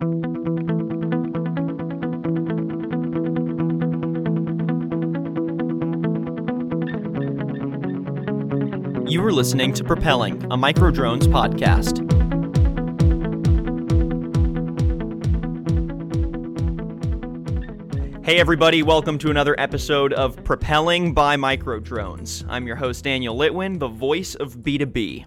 You are listening to Propelling, a Micro Drones podcast. Hey, everybody, welcome to another episode of Propelling by Micro Drones. I'm your host, Daniel Litwin, the voice of B2B.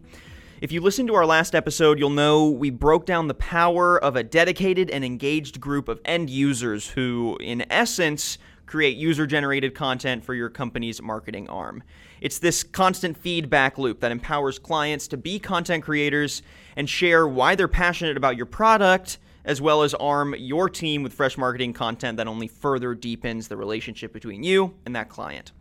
If you listened to our last episode, you'll know we broke down the power of a dedicated and engaged group of end users who, in essence, create user generated content for your company's marketing arm. It's this constant feedback loop that empowers clients to be content creators and share why they're passionate about your product, as well as arm your team with fresh marketing content that only further deepens the relationship between you and that client.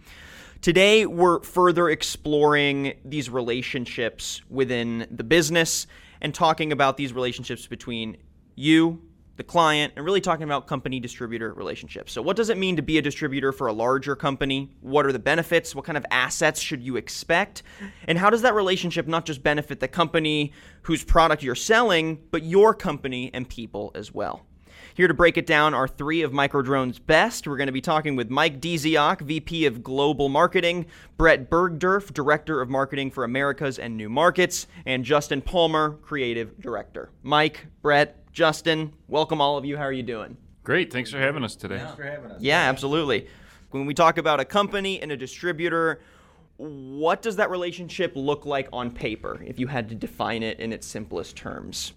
Today, we're further exploring these relationships within the business and talking about these relationships between you the client, and really talking about company distributor relationships. So, what does it mean to be a distributor for a larger company? What are the benefits? What kind of assets should you expect? And how does that relationship not just benefit the company whose product you're selling, but your company and people as well? Here to break it down are three of Microdrone's best. We're going to be talking with Mike Dziak, VP of Global Marketing, Brett Bergdorf, Director of Marketing for Americas and New Markets, and Justin Palmer, Creative Director. Mike, Brett, Justin, welcome all of you. How are you doing? Great. Thanks for having us today. Thanks for having us. Yeah, absolutely. When we talk about a company and a distributor, what does that relationship look like on paper if you had to define it in its simplest terms?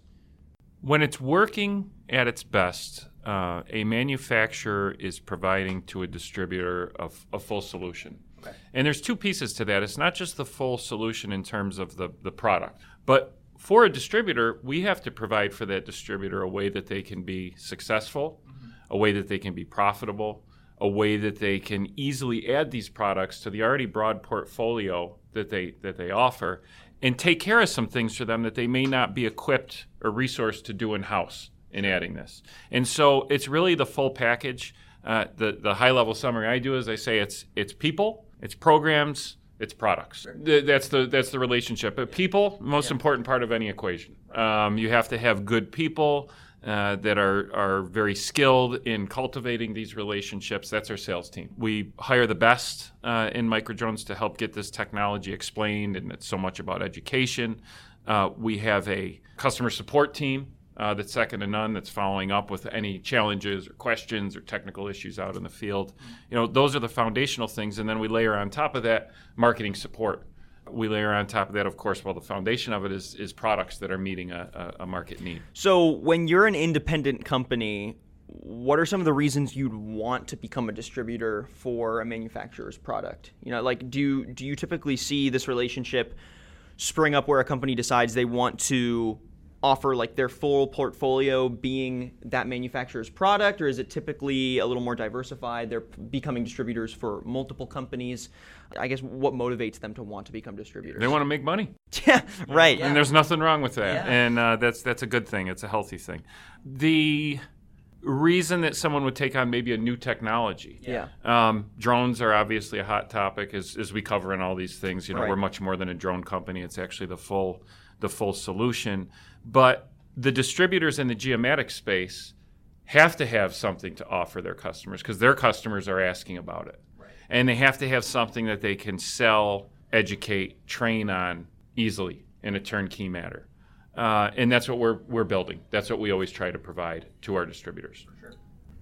When it's working at its best, uh, a manufacturer is providing to a distributor a, a full solution. Okay. And there's two pieces to that. It's not just the full solution in terms of the, the product, but for a distributor, we have to provide for that distributor a way that they can be successful, mm-hmm. a way that they can be profitable, a way that they can easily add these products to the already broad portfolio that they that they offer and take care of some things for them that they may not be equipped or resourced to do in house in adding this. And so it's really the full package. Uh, the the high level summary I do is I say it's it's people, it's programs, it's products. That's the that's the relationship. But people, most yeah. important part of any equation. Um, you have to have good people uh, that are are very skilled in cultivating these relationships. That's our sales team. We hire the best uh, in Microdrones to help get this technology explained, and it's so much about education. Uh, we have a customer support team uh, that's second to none, that's following up with any challenges or questions or technical issues out in the field. You know, those are the foundational things, and then we layer on top of that marketing support. We layer on top of that, of course, well, the foundation of it is, is products that are meeting a, a, market need. So, when you're an independent company, what are some of the reasons you'd want to become a distributor for a manufacturer's product? You know, like do do you typically see this relationship spring up where a company decides they want to offer like their full portfolio being that manufacturer's product or is it typically a little more diversified they're becoming distributors for multiple companies i guess what motivates them to want to become distributors they want to make money yeah right and there's nothing wrong with that yeah. and uh, that's that's a good thing it's a healthy thing the reason that someone would take on maybe a new technology. Yeah. Um, drones are obviously a hot topic as, as we cover in all these things. You know, right. we're much more than a drone company. It's actually the full the full solution. But the distributors in the geomatic space have to have something to offer their customers because their customers are asking about it. Right. And they have to have something that they can sell, educate, train on easily in a turnkey matter. Uh, and that's what we're, we're building. That's what we always try to provide to our distributors. Sure.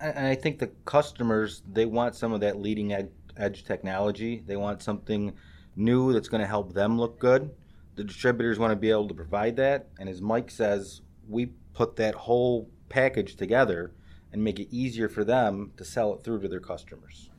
And I think the customers, they want some of that leading edge technology. They want something new that's going to help them look good the distributors want to be able to provide that. And as Mike says, we put that whole package together and make it easier for them to sell it through to their customers.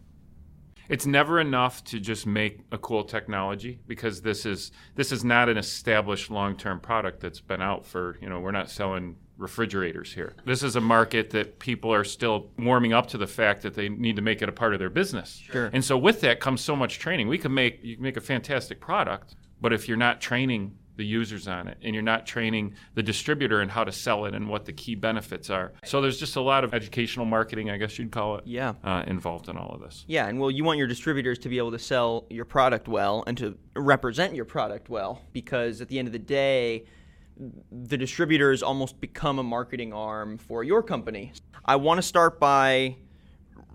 It's never enough to just make a cool technology because this is this is not an established long-term product that's been out for, you know, we're not selling refrigerators here. This is a market that people are still warming up to the fact that they need to make it a part of their business. Sure. And so with that comes so much training. We can make you can make a fantastic product, but if you're not training the users on it and you're not training the distributor in how to sell it and what the key benefits are. So there's just a lot of educational marketing, I guess you'd call it, yeah. Uh, involved in all of this. Yeah, and well, you want your distributors to be able to sell your product well and to represent your product well because at the end of the day, the distributors almost become a marketing arm for your company. I want to start by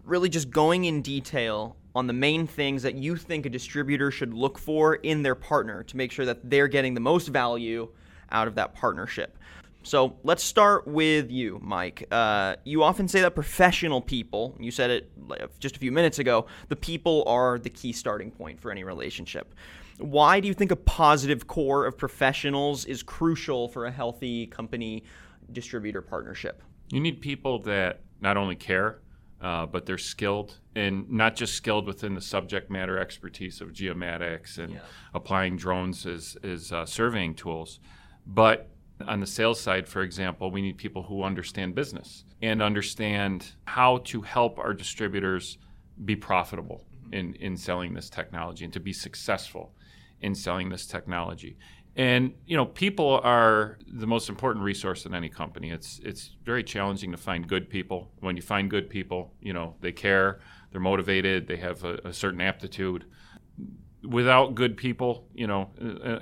really just going in detail on the main things that you think a distributor should look for in their partner to make sure that they're getting the most value out of that partnership. So let's start with you, Mike. Uh, you often say that professional people, you said it just a few minutes ago, the people are the key starting point for any relationship. Why do you think a positive core of professionals is crucial for a healthy company distributor partnership? You need people that not only care, uh, but they're skilled and not just skilled within the subject matter expertise of geomatics and yeah. applying drones as, as uh, surveying tools, but on the sales side, for example, we need people who understand business and understand how to help our distributors be profitable in, in selling this technology and to be successful in selling this technology. And you know, people are the most important resource in any company. It's it's very challenging to find good people. When you find good people, you know, they care, they're motivated, they have a, a certain aptitude. Without good people, you know,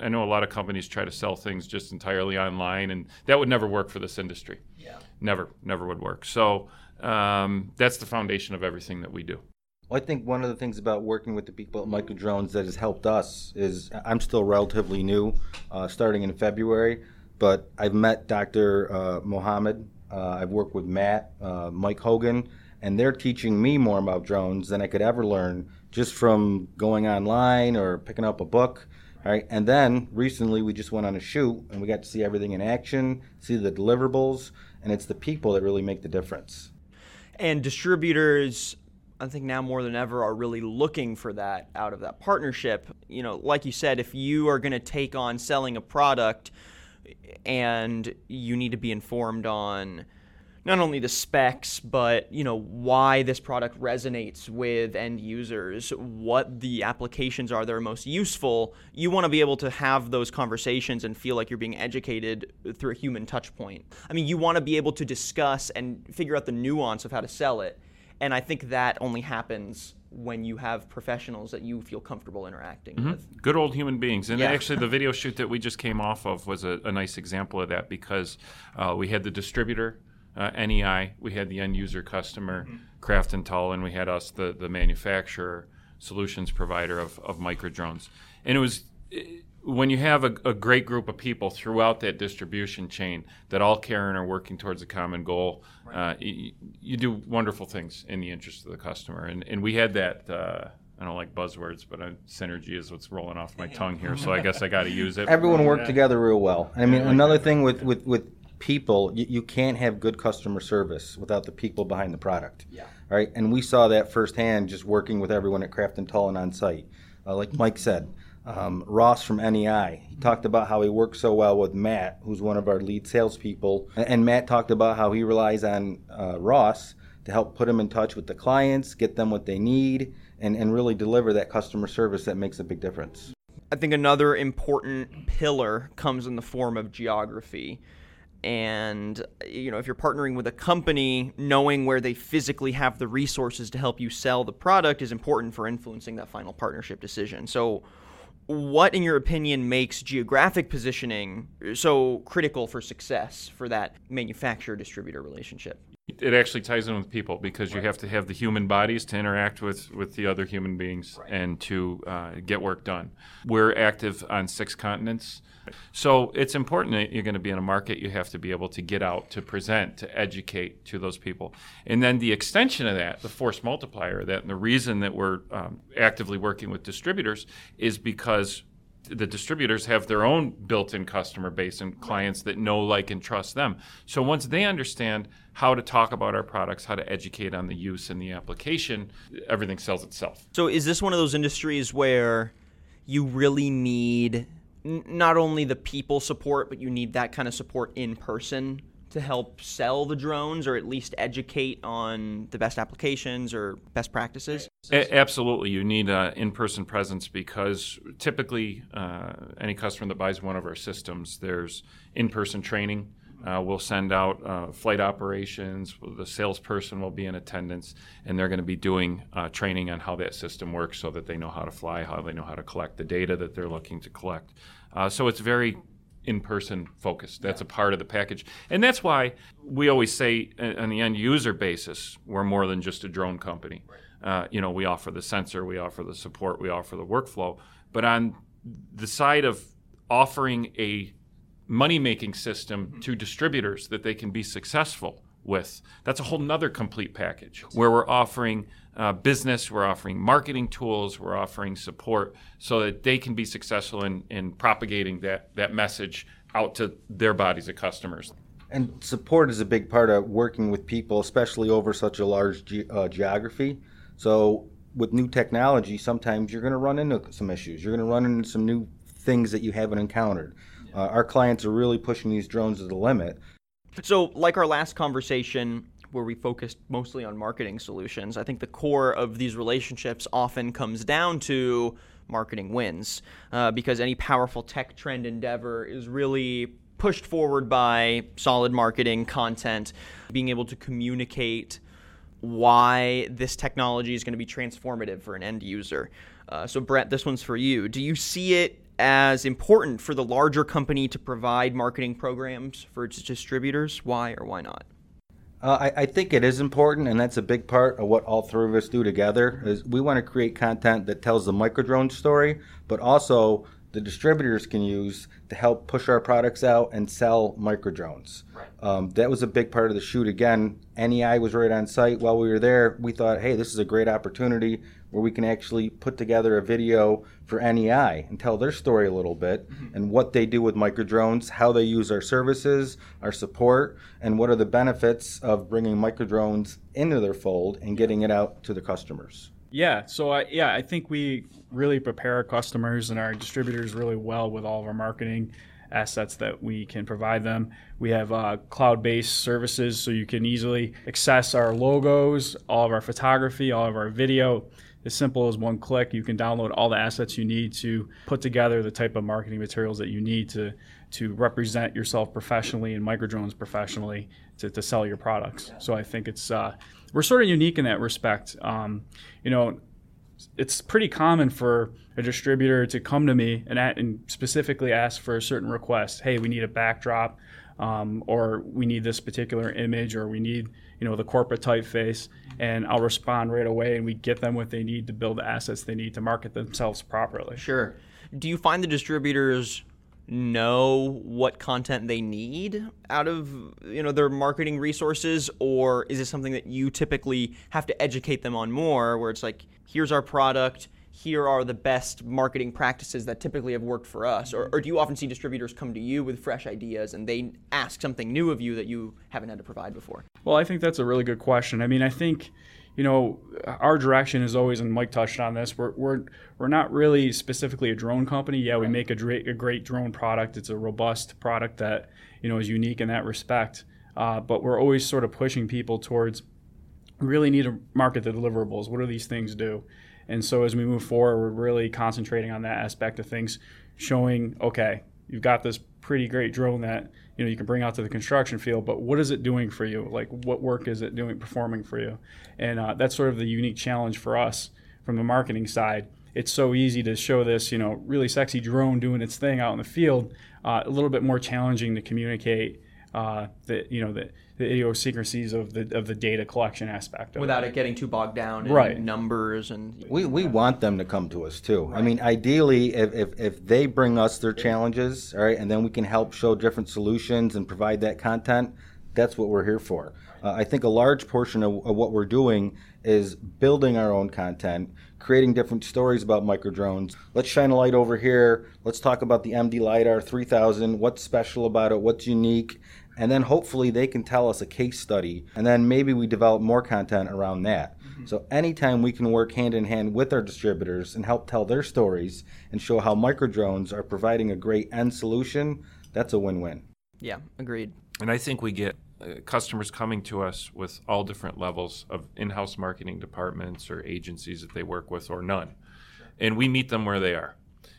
I know a lot of companies try to sell things just entirely online, and that would never work for this industry. Yeah, never, never would work. So um, that's the foundation of everything that we do. I think one of the things about working with the people at Microdrones that has helped us is I'm still relatively new, uh, starting in February, but I've met Dr. Uh, Mohammed. Uh, I've worked with Matt, uh, Mike Hogan, and they're teaching me more about drones than I could ever learn just from going online or picking up a book. All right, and then recently we just went on a shoot and we got to see everything in action, see the deliverables, and it's the people that really make the difference. And distributors I think now more than ever are really looking for that out of that partnership. You know, like you said, if you are going to take on selling a product and you need to be informed on not only the specs but you know why this product resonates with end users what the applications are that are most useful you want to be able to have those conversations and feel like you're being educated through a human touch point i mean you want to be able to discuss and figure out the nuance of how to sell it and I think that only happens when you have professionals that you feel comfortable interacting mm-hmm. with. Good old human beings. And yeah. actually, the video shoot that we just came off of was a, a nice example of that because uh, we had the distributor. Uh, NEI, we had the end user customer, mm-hmm. Crafton Tull, and we had us, the, the manufacturer, solutions provider of, of micro drones. And it was when you have a, a, great group of people throughout that distribution chain that all care and are working towards a common goal, right. uh, you, you, do wonderful things in the interest of the customer. And, and we had that. Uh, I don't like buzzwords, but uh, synergy is what's rolling off my tongue here, so I guess I got to use it. Everyone worked yeah. together real well. I mean, another thing with, with, with people, you, you, can't have good customer service without the people behind the product. Yeah. Right, and we saw that firsthand just working with everyone at Crafton Tull and on site. Uh, like Mike said, um, Ross from NEI. He talked about how he works so well with Matt, who's one of our lead salespeople. And Matt talked about how he relies on uh, Ross to help put him in touch with the clients, get them what they need, and, and really deliver that customer service that makes a big difference. I think another important pillar comes in the form of geography. And, you know, if you're partnering with a company, knowing where they physically have the resources to help you sell the product is important for influencing that final partnership decision. So, what, in your opinion, makes geographic positioning so critical for success for that manufacturer distributor relationship? It actually ties in with people because right. you have to have the human bodies to interact with, with the other human beings right. and to uh, get work done. We're active on six continents. So it's important that you're going to be in a market, you have to be able to get out, to present, to educate to those people. And then the extension of that, the force multiplier that, and the reason that we're um, actively working with distributors is because the distributors have their own built-in customer base and clients that know, like, and trust them. So once they understand how to talk about our products, how to educate on the use and the application, everything sells itself. So is this one of those industries where you really need not only the people support, but you need that kind of support in person to help sell the drones or at least educate on the best applications or best practices? A- absolutely. You need an in person presence because typically, uh, any customer that buys one of our systems, there's in person training. Uh, we'll send out uh, flight operations. The salesperson will be in attendance, and they're going to be doing uh, training on how that system works so that they know how to fly, how they know how to collect the data that they're looking to collect. Uh, so it's very in-person focused. That's a part of the package, and that's why we always say, uh, on the end user basis, we're more than just a drone company. Uh, you know, we offer the sensor, we offer the support, we offer the workflow, but on the side of offering a money-making system to distributors that they can be successful with. That's a whole nother complete package where we're offering uh, business, we're offering marketing tools, we're offering support so that they can be successful in, in propagating that, that message out to their bodies of customers. And support is a big part of working with people, especially over such a large ge- uh, geography. So, with new technology, sometimes you're going to run into some issues. You're going to run into some new things that you haven't encountered. Uh, our clients are really pushing these drones to the limit. So, like our last conversation, where we focused mostly on marketing solutions, I think the core of these relationships often comes down to marketing wins uh, because any powerful tech trend endeavor is really pushed forward by solid marketing content, being able to communicate why this technology is going to be transformative for an end user. Uh, so, Brett, this one's for you. Do you see it as important for the larger company to provide marketing programs for its distributors? Why or why not? Uh, I, I, think it is important, and that's a big part of what all three of us do together. Is we want to create content that tells the microdrone story, but also the distributors can use to help push our products out and sell microdrones. Right. Um, that was a big part of the shoot. Again, NEI was right on site while we were there. We thought, hey, this is a great opportunity where we can actually put together a video for NEI and tell their story a little bit mm-hmm. and what they do with micro drones, how they use our services, our support, and what are the benefits of bringing micro drones into their fold and getting it out to the customers. Yeah, so I, yeah, I think we really prepare our customers and our distributors really well with all of our marketing assets that we can provide them. We have uh, cloud based services so you can easily access our logos, all of our photography, all of our video as simple as one click. You can download all the assets you need to put together the type of marketing materials that you need to to represent yourself professionally and microdrones professionally to, to sell your products. So I think it's uh, we're sort of unique in that respect. Um, you know, it's pretty common for a distributor to come to me and, at, and specifically ask for a certain request. Hey, we need a backdrop, um, or we need this particular image, or we need you know the corporate typeface and I'll respond right away and we get them what they need to build the assets they need to market themselves properly. Sure. Do you find the distributors know what content they need out of you know their marketing resources or is it something that you typically have to educate them on more where it's like here's our product here are the best marketing practices that typically have worked for us? Or, or, do you often see distributors come to you with fresh ideas and they ask something new of you that you haven't had to provide before? Well, I think that's a really good question. I mean, I think, you know, our direction is always, and Mike touched on this, we're, we're, we're not really specifically a drone company. Yeah, we make a great, a great drone product. It's a robust product that, you know, is unique in that respect. Uh, but we're always sort of pushing people towards we really need to market the deliverables. What do these things do? And so as we move forward, we're really concentrating on that aspect of things, showing okay, you've got this pretty great drone that you know you can bring out to the construction field, but what is it doing for you? Like what work is it doing performing for you? And uh, that's sort of the unique challenge for us from the marketing side. It's so easy to show this, you know, really sexy drone doing its thing out in the field. Uh, a little bit more challenging to communicate uh, the you know the the idiosyncrasies of the of the data collection aspect without it. it getting too bogged down in right. numbers and we, we want them to come to us too right. i mean ideally if, if, if they bring us their challenges all right and then we can help show different solutions and provide that content that's what we're here for uh, i think a large portion of, of what we're doing is building our own content creating different stories about micro drones. let's shine a light over here let's talk about the md lidar 3000 what's special about it what's unique and then hopefully they can tell us a case study and then maybe we develop more content around that. Mm-hmm. so anytime we can work hand in hand with our distributors and help tell their stories and show how micro drones are providing a great end solution that's a win-win. Yeah agreed. And i think we get uh, customers coming to us with all different levels of in-house marketing departments or agencies that they work with or none. And we meet them where they are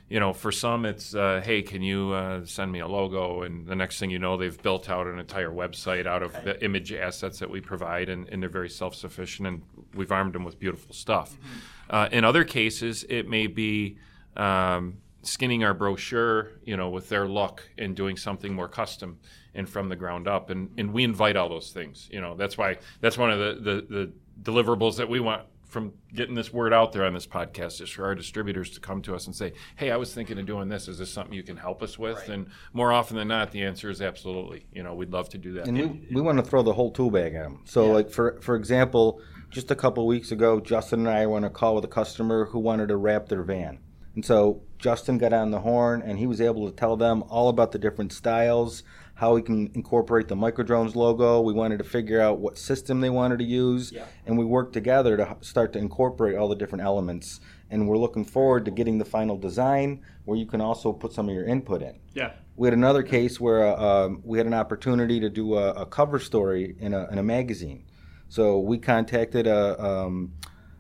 you know, for some, it's uh, hey, can you uh, send me a logo? And the next thing you know, they've built out an entire website out of the image assets that we provide, and, and they're very self-sufficient, and we've armed them with beautiful stuff. Mm-hmm. Uh, in other cases, it may be um, skinning our brochure, you know, with their look and doing something more custom and from the ground up. And, and we invite all those things. You know, that's why that's one of the, the, the deliverables that we want from getting this word out there on this podcast is for our distributors to come to us and say, "Hey, I was thinking of doing this. Is this something you can help us with?" Right. And more often than not, the answer is absolutely. You know, we'd love to do that. And we, we want to throw the whole tool bag at them. So, yeah. like for for example, just a couple weeks ago, Justin and I were on a call with a customer who wanted to wrap their van, and so Justin got on the horn and he was able to tell them all about the different styles, how we can incorporate the microdrones logo. We wanted to figure out what system they wanted to use, yeah. and we worked together to start to incorporate all the different elements. And we're looking forward to getting the final design where you can also put some of your input in. Yeah. We had another case where uh, um, we had an opportunity to do a, a cover story in a, in a, magazine. So we contacted a, um,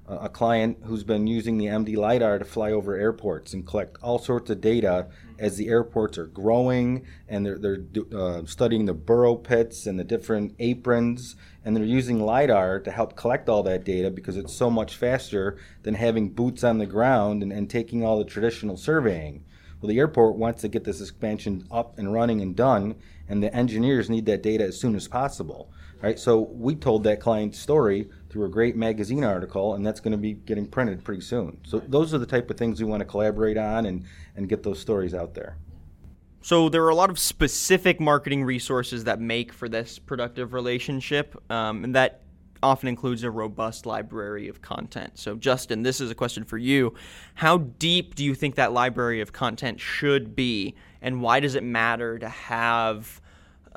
a client who's been using the MD LiDAR to fly over airports and collect all sorts of data as the airports are growing and they're, they're uh, studying the borrow pits and the different aprons and they're using lidar to help collect all that data because it's so much faster than having boots on the ground and, and taking all the traditional surveying. Well the airport wants to get this expansion up and running and done and the engineers need that data as soon as possible right? So we told that client story through a great magazine article, and that's going to be getting printed pretty soon. So those are the type of things we want to collaborate on and, and get those stories out there. So there are a lot of specific marketing resources that make for this productive relationship, um, and that often includes a robust library of content. So Justin, this is a question for you. How deep do you think that library of content should be, and why does it matter to have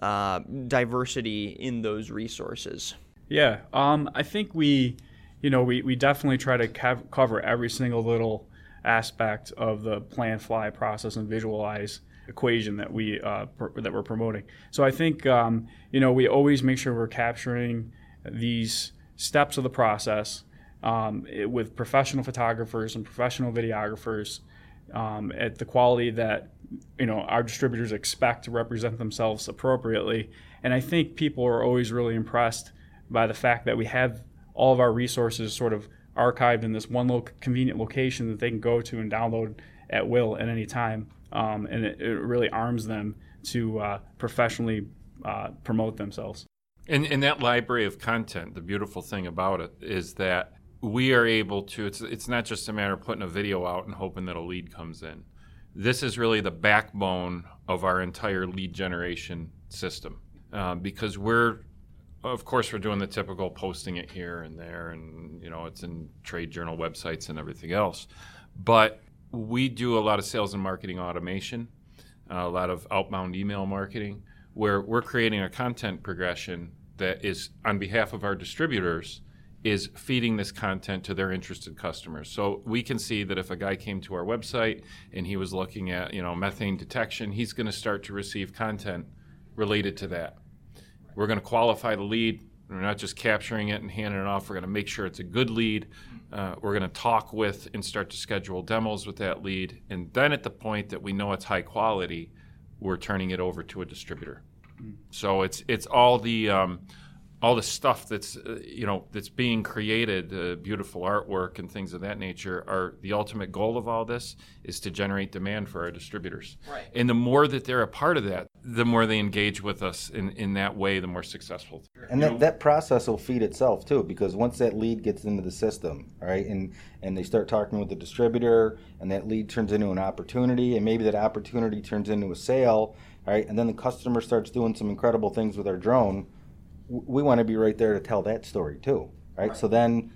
uh, diversity in those resources? Yeah, um, I think we, you know, we, we definitely try to cav- cover every single little aspect of the plan, fly process, and visualize equation that we uh, pr- that we're promoting. So I think um, you know we always make sure we're capturing these steps of the process um, it, with professional photographers and professional videographers um, at the quality that you know our distributors expect to represent themselves appropriately. And I think people are always really impressed by the fact that we have all of our resources sort of archived in this one lo- convenient location that they can go to and download at will at any time. Um, and it, it, really arms them to uh, professionally uh, promote themselves. In, in that library of content, the beautiful thing about it is that we are able to, it's, it's not just a matter of putting a video out and hoping that a lead comes in. This is really the backbone of our entire lead generation system uh, because we're of course, we're doing the typical posting it here and there, and you know it's in trade journal websites and everything else. But we do a lot of sales and marketing automation, uh, a lot of outbound email marketing, where we're creating a content progression that is on behalf of our distributors is feeding this content to their interested customers. So we can see that if a guy came to our website and he was looking at, you know, methane detection, he's going to start to receive content related to that. We're going to qualify the lead. We're not just capturing it and handing it off. We're going to make sure it's a good lead. Uh, we're going to talk with and start to schedule demos with that lead. And then at the point that we know it's high quality, we're turning it over to a distributor. Mm. So it's it's all the um, all the stuff that's uh, you know that's being created, uh, beautiful artwork and things of that nature, are the ultimate goal of all this is to generate demand for our distributors. Right. And the more that they're a part of that, the more they engage with us in, in that way, the more successful. And that, that process will feed itself too, because once that lead gets into the system, right, and and they start talking with the distributor, and that lead turns into an opportunity, and maybe that opportunity turns into a sale, right, and then the customer starts doing some incredible things with our drone we want to be right there to tell that story too, right? right? So then,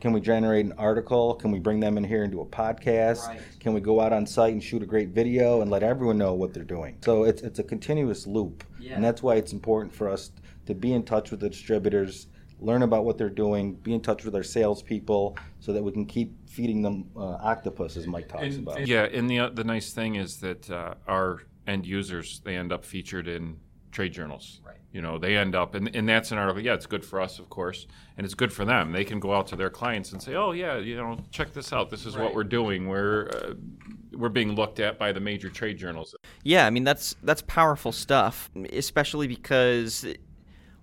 can we generate an article? Can we bring them in here and do a podcast? Right. Can we go out on site and shoot a great video and let everyone know what they're doing? So it's it's a continuous loop, yeah. and that's why it's important for us to be in touch with the distributors, learn about what they're doing, be in touch with our salespeople, so that we can keep feeding them uh, octopus, as Mike talks and, about. Yeah, and the the nice thing is that uh, our end users they end up featured in trade journals. Right. You know, they end up, and, and that's an article. Yeah, it's good for us, of course, and it's good for them. They can go out to their clients and say, "Oh, yeah, you know, check this out. This is right. what we're doing. We're uh, we're being looked at by the major trade journals." Yeah, I mean that's that's powerful stuff, especially because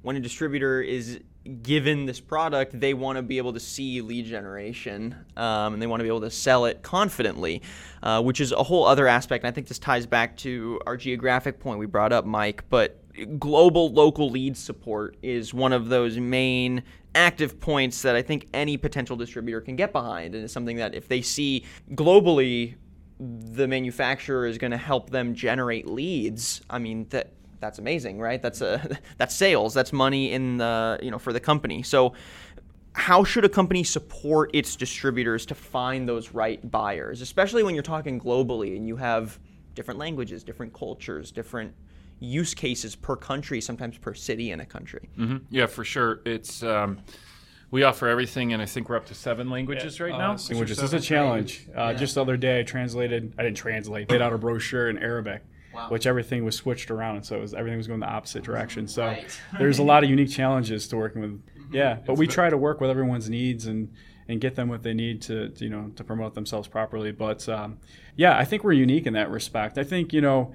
when a distributor is given this product, they want to be able to see lead generation um, and they want to be able to sell it confidently, uh, which is a whole other aspect. And I think this ties back to our geographic point we brought up, Mike. But global local lead support is one of those main active points that I think any potential distributor can get behind. And it's something that if they see globally, the manufacturer is going to help them generate leads. I mean, that that's amazing, right? That's a that's sales. That's money in the you know for the company. So how should a company support its distributors to find those right buyers, especially when you're talking globally and you have different languages, different cultures, different use cases per country, sometimes per city in a country. Mm-hmm. Yeah, for sure. It's um, we offer everything, and I think we're up to seven languages right Uh, now. languages. This is a challenge. Uh, Just the other day, I translated. I didn't translate. Laid out a brochure in Arabic, which everything was switched around, and so it was, everything was going the opposite direction. So Right. there's a lot of unique challenges to working with. Yeah, but we try to work with everyone's needs and and get them what they need to, to, you know to promote themselves properly. But um, yeah, I think we're unique in that respect. I think you know.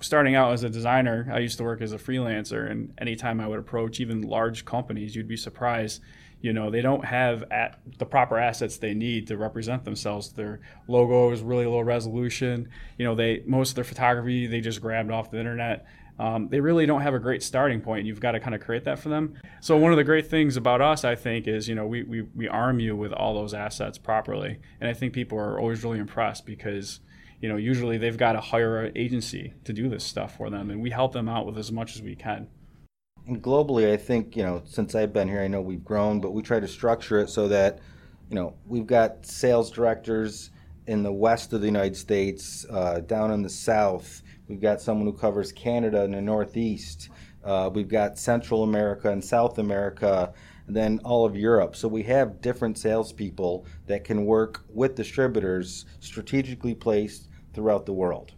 Starting out as a designer, I used to work as a freelancer, and anytime I would approach even large companies, you'd be surprised you know they don't have at the proper assets they need to represent themselves. Their logo is really low resolution. You know they most of their photography they just grabbed off the internet. Um, they really don't have a great starting point. You've got to kind of create that for them. So one of the great things about us i think is you know we, we, we arm you with all those assets properly. And i think people are always really impressed because you know usually they've got to hire an agency to do this stuff for them. And we help them out with as much as we can And globally, I think, you know, since I've been here, I know we've grown, but we try to structure it so that, you know, we've got sales directors in the west of the United States, uh, down in the south. We've got someone who covers Canada and the northeast. Uh, we've got Central America and South America, and then all of Europe. So we have different salespeople that can work with distributors strategically placed throughout the world.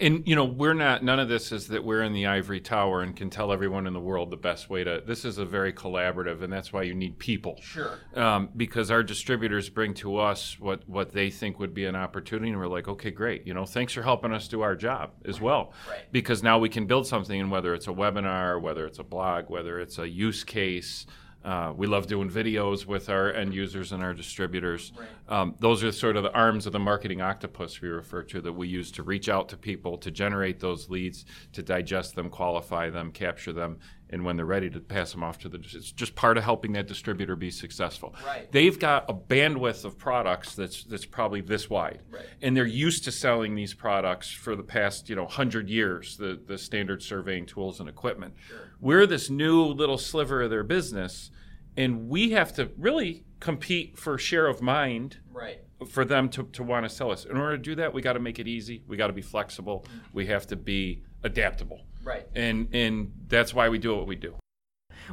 And you know, we're not. None of this is that we're in the ivory tower and can tell everyone in the world the best way to. This is a very collaborative, and that's why you need people. Sure. Um, because our distributors bring to us what what they think would be an opportunity, and we're like, okay, great. You know, thanks for helping us do our job as well. Right. Because now we can build something, and whether it's a webinar, whether it's a blog, whether it's a use case. Uh, we love doing videos with our end users and our distributors. Um, those are sort of the arms of the marketing octopus we refer to that we use to reach out to people, to generate those leads, to digest them, qualify them, capture them, and when they're ready to pass them off to the. It's just part of helping that distributor be successful. Right. They've got a bandwidth of products that's that's probably this wide, Right. and they're used to selling these products for the past you know hundred years. The the standard surveying tools and equipment. sure. We're this new little sliver of their business, and we have to really compete for share of mind Right. for them to, to want to sell us. In order to do that, we got to make it easy. We got to be flexible. Mm-hmm. We have to be adaptable, Right. and and that's why we do what we do.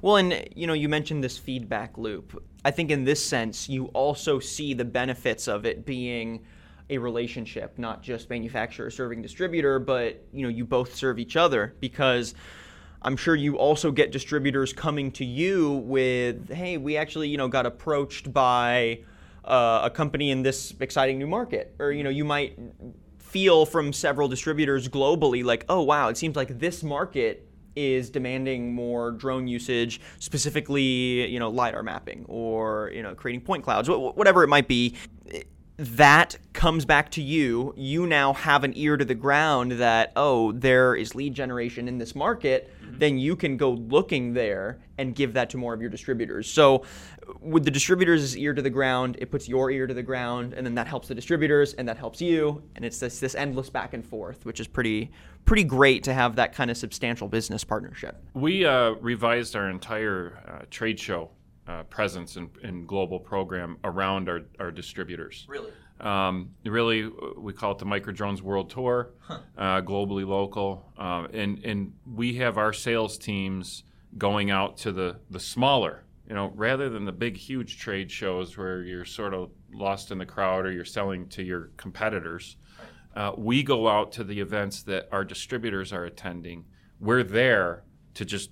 Well, and you know, you mentioned this feedback loop. I think in this sense, you also see the benefits of it being a relationship, not just manufacturer serving distributor, but you know, you both serve each other because I'm sure you also get distributors coming to you with, "Hey, we actually, you know, got approached by uh, a company in this exciting new market," or you know, you might feel from several distributors globally like, "Oh, wow, it seems like this market is demanding more drone usage, specifically, you know, lidar mapping or you know, creating point clouds, whatever it might be." That comes back to you. You now have an ear to the ground that, oh, there is lead generation in this market. Then you can go looking there and give that to more of your distributors. So, with the distributors' ear to the ground, it puts your ear to the ground, and then that helps the distributors, and that helps you, and it's this this endless back and forth, which is pretty pretty great to have that kind of substantial business partnership. We uh, revised our entire uh, trade show uh, presence and, and global program around our, our distributors. Really? Um, really, uh, we call it the Micro Drones World Tour, uh, globally local, um, and and we have our sales teams going out to the the smaller, you know, rather than the big, huge trade shows where you're sort of lost in the crowd or you're selling to your competitors. Uh, we go out to the events that our distributors are attending. We're there to just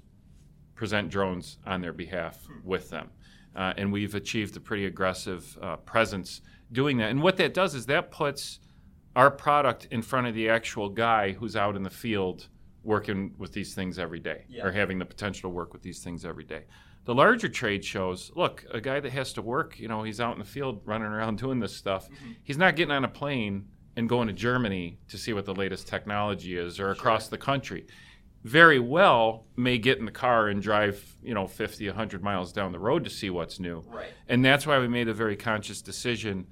present drones on their behalf with them. Uh, and we've achieved a pretty aggressive uh, presence doing that. And what that does is that puts our product in front of the actual guy who's out in the field working with these things every day Yeah. or having the potential to work with these things every day. The larger trade shows, look, a guy that has to work, you know, he's out in the field running around doing this stuff. He's not getting on a plane and going to Germany to see what the latest technology is or across the country. Very well may get in the car and drive, you know, 50, 100 miles down the road to see what's new. Right. And that's why we made a very conscious decision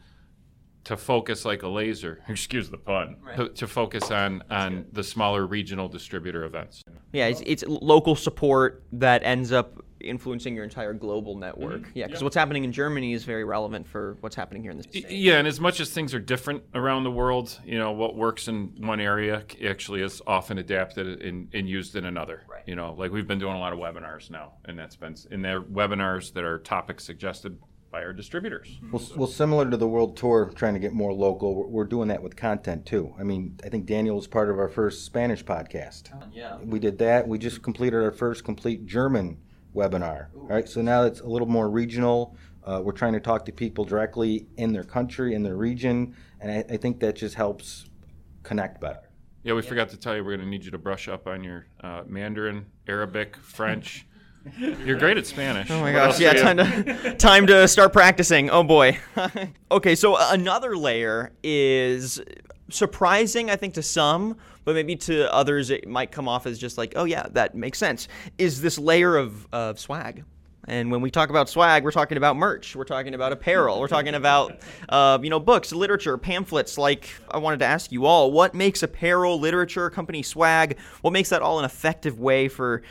to focus like a laser, excuse the pun, Right. to, to focus on, on the smaller regional distributor events. Yeah, it's, it's local support that ends up influencing your entire global network. Mm-hmm. Yeah, because what's happening in Germany is very relevant for what's happening here in the States. Yeah, and as much as things are different around the world, you know, what works in one area actually is often adapted and, and used in another. Right. You know, like we've been doing a lot of webinars now, and that's been, s- and they're webinars that are topics suggested by our distributors. Mm-hmm. Well, s- well, similar to the world tour, trying to get more local, we're, we're doing that with content too. I mean, I think Daniel was part of our first Spanish podcast. Yeah. We did that. We just completed our first complete German webinar. All right, so now it's a little more regional. Uh, we're trying to talk to people directly in their country, in their region, and I, I think that just helps connect better. Yeah, we forgot to tell you we're going to need you to brush up on your uh, Mandarin, Arabic, French. You're great at Spanish. Oh my gosh! Yeah, time to time to start practicing. Oh boy. okay, so another layer is surprising, I think, to some, but maybe to others it might come off as just like, oh yeah, that makes sense. Is this layer of, of swag? And when we talk about swag, we're talking about merch. We're talking about apparel. We're talking about, uh, you know, books, literature, pamphlets. Like, I wanted to ask you all, what makes apparel, literature, company swag? What makes that all an effective way for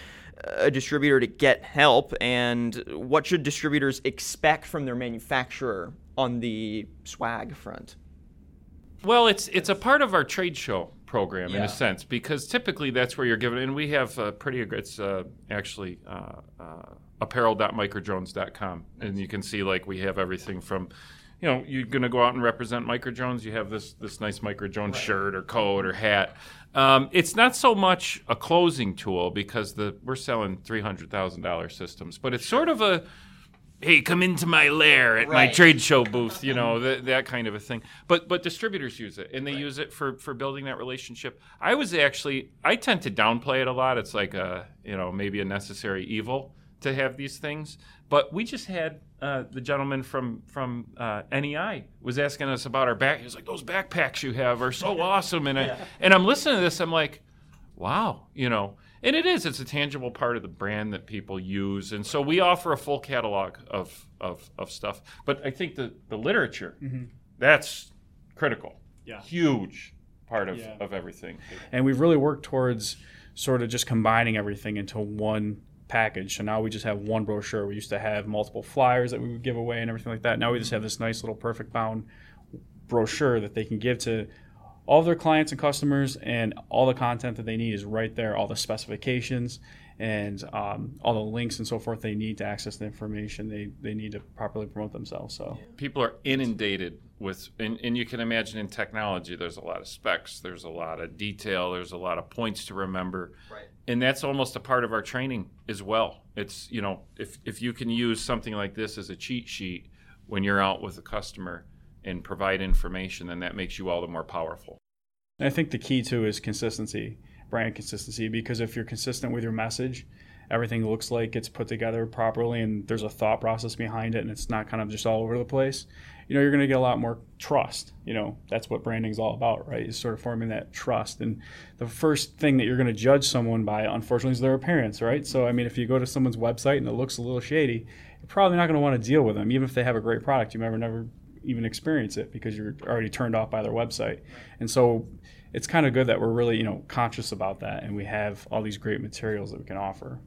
a distributor to get help? And what should distributors expect from their manufacturer on the swag front? Well, it's it's a part of our trade show program in a sense because typically that's where you're given, and we have uh, pretty. It's uh, actually uh, uh, apparel.microdrones.com, and you can see like we have everything from. You know, you're going to go out and represent microdrones. You have this this nice microdrone shirt or coat or hat. Um, it's not so much a closing tool because the we're selling three hundred thousand dollar systems, but it's sort of a hey, come into my lair at my trade show booth, you know, that, that kind of a thing. But but distributors use it, and they use it for for building that relationship. I was actually I tend to downplay it a lot. It's like a you know maybe a necessary evil to have these things. But we just had uh, the gentleman from from uh, NEI was asking us about our back. He was like, "Those backpacks you have are so awesome," and I, and I'm listening to this. I'm like, wow, you know, and it is. It's a tangible part of the brand that people use, and so we offer a full catalog of of, of stuff. But I think the the literature mm-hmm. that's critical. Yeah. huge part of Yeah. of everything. and we've really worked towards sort of just combining everything into one package. So now we just have one brochure. We used to have multiple flyers that we would give away and everything like that. Now we just mm-hmm. have this nice little perfect bound brochure that they can give to all of their clients and customers, and all the content that they need is right there. All the specifications and um, all the links and so forth they need to access the information they, they need to properly promote themselves. So people are inundated with and, and you can imagine in technology there's a lot of specs there's a lot of detail there's a lot of points to remember Right. and that's almost a part of our training as well it's you know if, if you can use something like this as a cheat sheet when you're out with a customer and provide information then that makes you all the more powerful I think the key too is consistency, brand consistency. Because if you're consistent with your message, everything looks like it's put together properly, and there's a thought process behind it, and it's not kind of just all over the place. You know, you're going to get a lot more trust. You know, that's what branding is all about, right? Is sort of forming that trust. And the first thing that you're going to judge someone by, unfortunately, is their appearance, right? So, I mean, if you go to someone's website and it looks a little shady, you're probably not going to want to deal with them, even if they have a great product. You never, never even experience it because you're already turned off by their website. And so it's kind of good that we're really, you know, conscious about that and we have all these great materials that we can offer.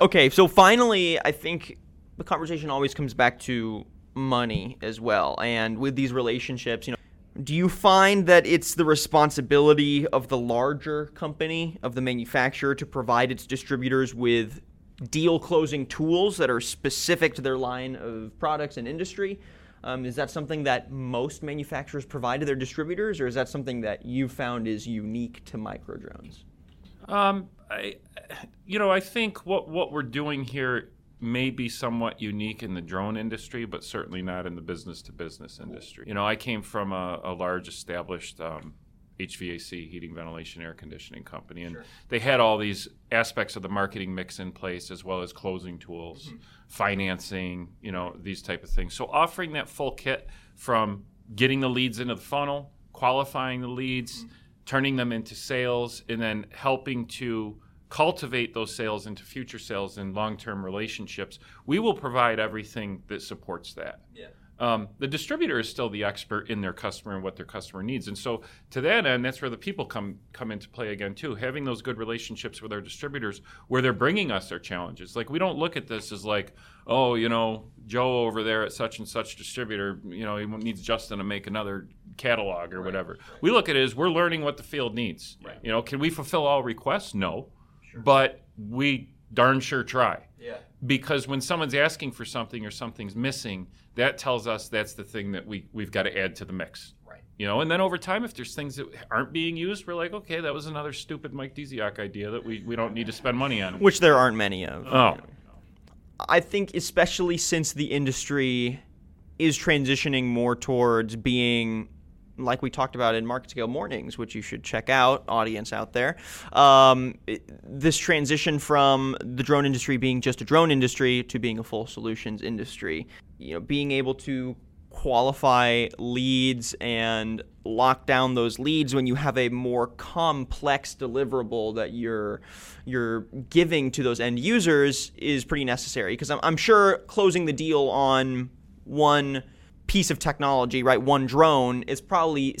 Okay, so finally, I think the conversation always comes back to money as well. And with these relationships, you know, do you find that it's the responsibility of the larger company, of the manufacturer, to provide its distributors with deal closing tools that are specific to their line of products and industry? Um, is that something that most manufacturers provide to their distributors, or is that something that you found is unique to microdrones? Um, I, you know, I think what what we're doing here may be somewhat unique in the drone industry, but certainly not in the business to business industry. You know, I came from a, a large established um, HVAC, heating, ventilation, air conditioning company, and they had all these aspects of the marketing mix in place, as well as closing tools, mm-hmm. financing, you know, these type of things. So offering that full kit from getting the leads into the funnel, qualifying the leads, mm-hmm. turning them into sales, and then helping to cultivate those sales into future sales and long-term relationships. We will provide everything that supports that. Yeah. Um, the distributor is still the expert in their customer and what their customer needs, and so to that end, that's where the people come come into play again too. Having those good relationships with our distributors, where they're bringing us their challenges. Like we don't look at this as like, oh, you know, Joe over there at such and such distributor, you know, he needs Justin to make another catalog or right. whatever. We look at it as we're learning what the field needs. Right. You know, can we fulfill all requests? No, sure. but we darn sure try. Yeah. Because when someone's asking for something or something's missing, that tells us that's the thing that we we've got to add to the mix. Right. You know, and then over time, if there's things that aren't being used, we're like, okay, that was another stupid Mike Dziak idea that we, we don't need to spend money on. Which there aren't many of. Oh. I think especially since the industry is transitioning more towards being like we talked about in MarketScale Mornings, which you should check out, audience out there. Um, it, this transition from the drone industry being just a drone industry to being a full solutions industry, you know, being able to qualify leads and lock down those leads when you have a more complex deliverable that you're you're giving to those end users is pretty necessary because I'm, I'm sure closing the deal on one piece of technology, right, one drone, is probably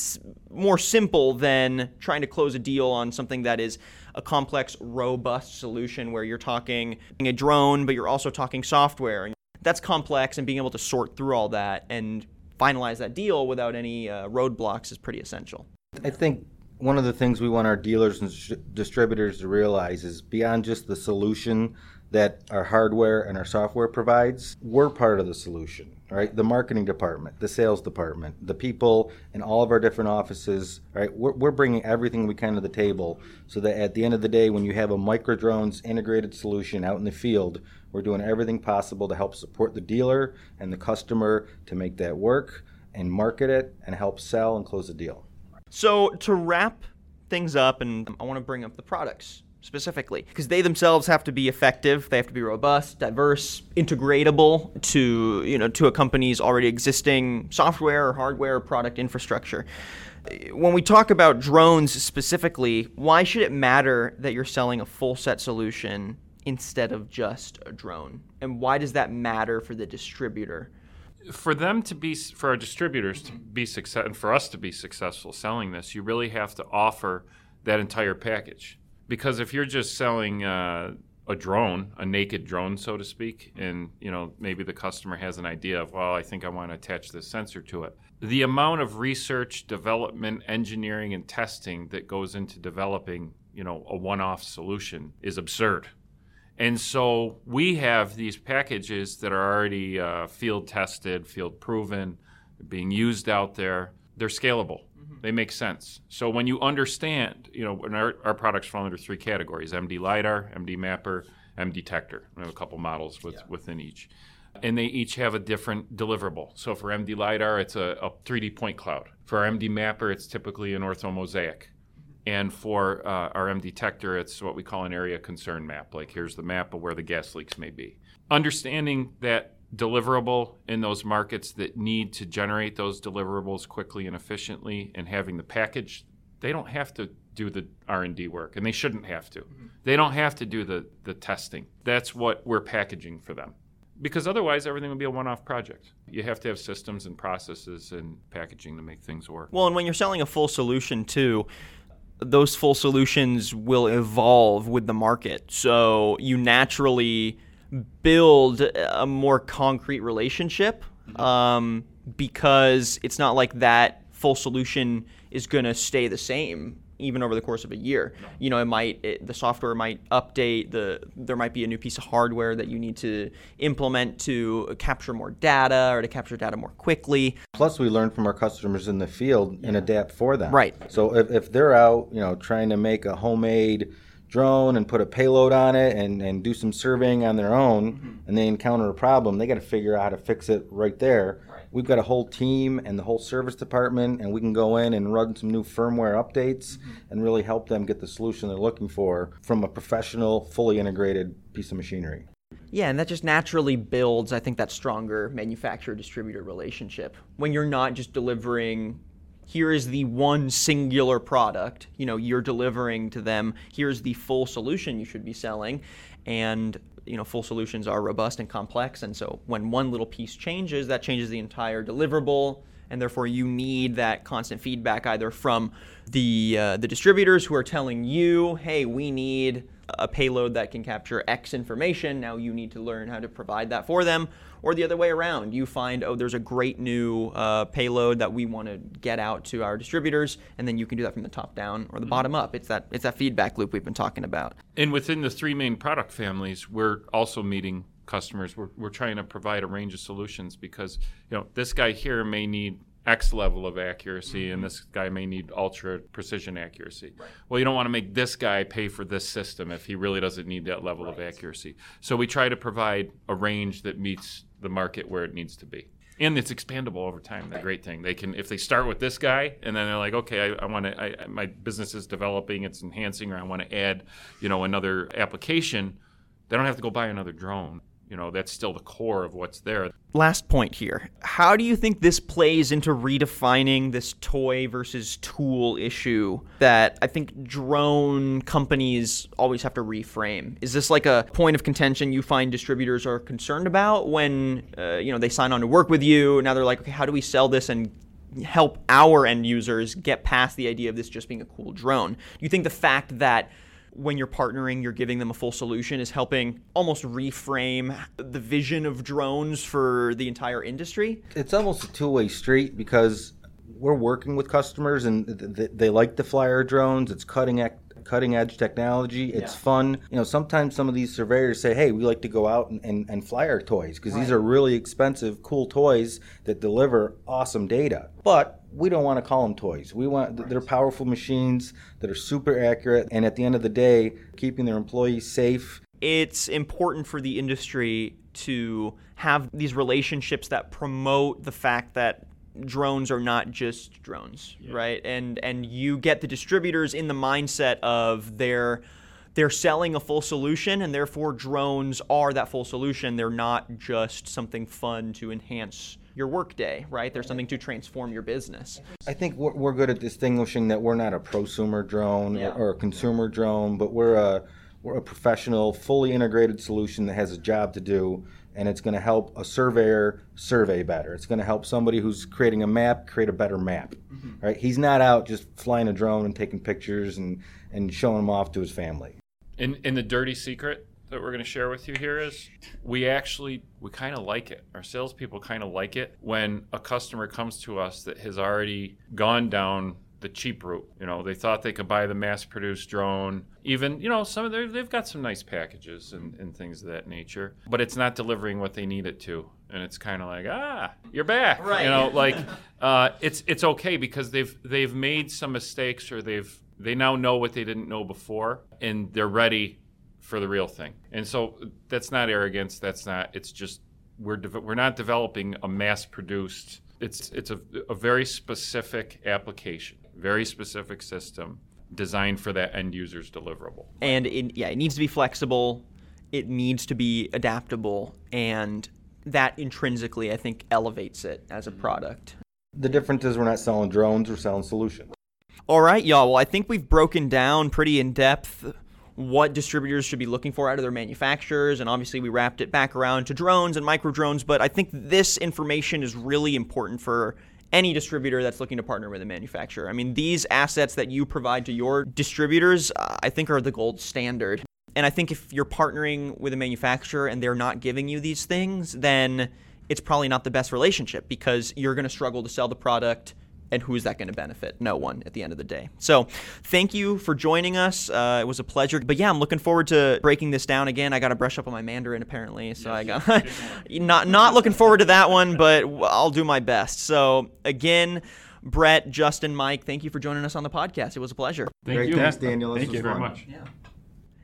more simple than trying to close a deal on something that is a complex, robust solution where you're talking a drone, but you're also talking software. That's complex, and being able to sort through all that and finalize that deal without any uh, roadblocks is pretty essential. I think one of the things we want our dealers and sh- distributors to realize is beyond just the solution that our hardware and our software provides, we're part of the solution right? The marketing department, the sales department, the people in all of our different offices, right? We're, we're bringing everything we can to the table so that at the end of the day, when you have a Microdrones integrated solution out in the field, we're doing everything possible to help support the dealer and the customer to make that work and market it and help sell and close the deal. So to wrap things up, and I want to bring up the products specifically because they themselves have to be effective they have to be robust diverse integratable to you know to a company's already existing software or hardware or product infrastructure. When we talk about drones specifically why should it matter that you're selling a full set solution instead of just a drone? And why does that matter for the distributor? For them to be for our distributors to be success and for us to be successful selling this you really have to offer that entire package because if you're just selling uh, a drone, a naked drone, so to speak, and you know maybe the customer has an idea of, well, I think I want to attach this sensor to it. The amount of research, development, engineering, and testing that goes into developing, you know, a one-off solution is absurd. And so we have these packages that are already uh, field tested, field proven, being used out there. They're scalable. They make sense. So when you understand, you know, our, our products fall under three categories: MD lidar, MD mapper, MD detector. We have a couple models with, yeah. within each, and they each have a different deliverable. So for MD lidar, it's a, a 3D point cloud. For our MD mapper, it's typically an ortho mosaic. And for uh, our MD detector, it's what we call an area concern map. Like here's the map of where the gas leaks may be. Understanding that deliverable in those markets that need to generate those deliverables quickly and efficiently and having the package they don't have to do the r&d work and they shouldn't have to. Mm-hmm. they don't have to do the, the testing. That's what we're packaging for them. Because otherwise everything would be a one-off project. You have to have systems and processes and packaging to make things work. Well and when you're selling a full solution too those full solutions will evolve with the market. So you naturally build a more concrete relationship um, because it's not like that full solution is going to stay the same even over the course of a year. No. You know, it might it, the software might update. The there might be a new piece of hardware that you need to implement to capture more data or to capture data more quickly. Plus, we learn from our customers in the field yeah. and adapt for them. Right. So if, if they're out, you know, trying to make a homemade drone and put a payload on it and, and do some surveying on their own mm-hmm. and they encounter a problem, they got to figure out how to fix it right there. Right. we've got a whole team and the whole service department, and we can go in and run some new firmware updates and really help them get the solution they're looking for from a professional, fully integrated piece of machinery. Yeah, and that just naturally builds, I think, that stronger manufacturer distributor relationship. When you're not just delivering, here is the one singular product, you know, you're delivering to them, here's the full solution you should be selling. And you know full solutions are robust and complex. And so when one little piece changes that changes the entire deliverable. And therefore you need that constant feedback either from the uh, the distributors who are telling you hey we need a payload that can capture x information. Now you need to learn how to provide that for them or the other way around. You find, oh, there's a great new uh, payload that we want to get out to our distributors, and then you can do that from the top down or the mm-hmm. bottom up. It's that it's that feedback loop we've been talking about. And within the three main product families, we're also meeting customers. We're, we're trying to provide a range of solutions because you know this guy here may need X level of accuracy, mm-hmm. and this guy may need ultra precision accuracy. Right. Well, you don't want to make this guy pay for this system if he really doesn't need that level right. of accuracy. So we try to provide a range that meets the market where it needs to be. And it's expandable over time. The great thing they can, if they start with this guy, and then they're like, okay, I, I want to, my business is developing, it's enhancing, or I want to add, you know, another application. They don't have to go buy another drone you know that's still the core of what's there. Last point here. How do you think this plays into redefining this toy versus tool issue that i think drone companies always have to reframe? Is this like a point of contention you find distributors are concerned about when uh, you know they sign on to work with you now they're like okay how do we sell this and help our end users get past the idea of this just being a cool drone? Do you think the fact that when you're partnering, you're giving them a full solution is helping almost reframe the vision of drones for the entire industry. It's almost a two way street because we're working with customers and they like the flyer drones. It's cutting cutting edge technology. It's yeah. fun. You know, sometimes some of these surveyors say, hey, we like to go out and, and, and fly our toys because right. these are really expensive, cool toys that deliver awesome data. But we don't want to call them toys. We want right. they're powerful machines that are super accurate and at the end of the day, keeping their employees safe. It's important for the industry to have these relationships that promote the fact that drones are not just drones, yeah. right? And and you get the distributors in the mindset of they're they're selling a full solution and therefore drones are that full solution. They're not just something fun to enhance your workday, right? There's something to transform your business. I think we're, we're good at distinguishing that we're not a prosumer drone yeah. or, or, a consumer drone, but we're a we're a professional, fully integrated solution that has a job to do and it's going to help a surveyor survey better. It's going to help somebody who's creating a map create a better map. Mm-hmm. Right? He's not out just flying a drone and taking pictures and and showing them off to his family. And and the dirty secret that we're going to share with you here is we actually we kind of like it. Our salespeople kind of like it when a customer comes to us that has already gone down the cheap route. You know, they thought they could buy the mass-produced drone. Even, you know, some of their, they've got some nice packages and, and things of that nature, but it's not delivering what they need it to. And it's kind of like, ah, you're back. Right. You know, like uh, it's it's okay because they've they've made some mistakes or they've they now know what they didn't know before and they're ready for the real thing. And so that's not arrogance. That's not. It's just we're de- we're not developing a mass-produced. It's it's a, a very specific application very specific system designed for that end user's deliverable. And it, yeah, it needs to be flexible. It needs to be adaptable, and that intrinsically, I think, elevates it as a mm-hmm. product. The difference is we're not selling drones; we're selling solutions. All right, y'all. Well, I think we've broken down pretty in depth what distributors should be looking for out of their manufacturers. And obviously, we wrapped it back around to drones and Microdrones. But I think this information is really important for any distributor that's looking to partner with a manufacturer. I mean, these assets that you provide to your distributors, uh, I think, are the gold standard. And I think if you're partnering with a manufacturer and they're not giving you these things, then it's probably not the best relationship because you're going to struggle to sell the product and who is that going to benefit? No one at the end of the day. So, thank you for joining us. Uh, it was a pleasure. But yeah, I'm looking forward to breaking this down again. I got to brush up on my Mandarin apparently, so yes, I got not not looking forward to that one, but I'll do my best. So again. Brett, Justin, Mike, thank you for joining us on the podcast. It was a pleasure. Thank Great. you. Thanks, Daniel. This thank you very much. Yeah.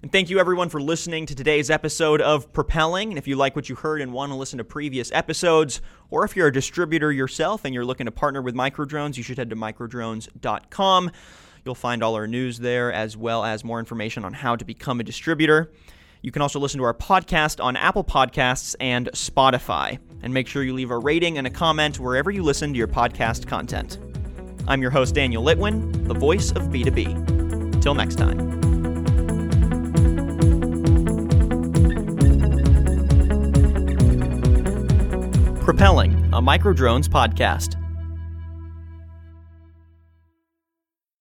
And thank you everyone for listening to today's episode of Propelling. And if you like what you heard and want to listen to previous episodes, or if you're a distributor yourself and you're looking to partner with Microdrones, you should head to microdrones.com. You'll find all our news there as well as more information on how to become a distributor. You can also listen to our podcast on Apple Podcasts and Spotify. And make sure you leave a rating and a comment wherever you listen to your podcast content. I'm your host, Daniel Litwin, the voice of B2B. Till next time. Propelling, a Microdrones podcast.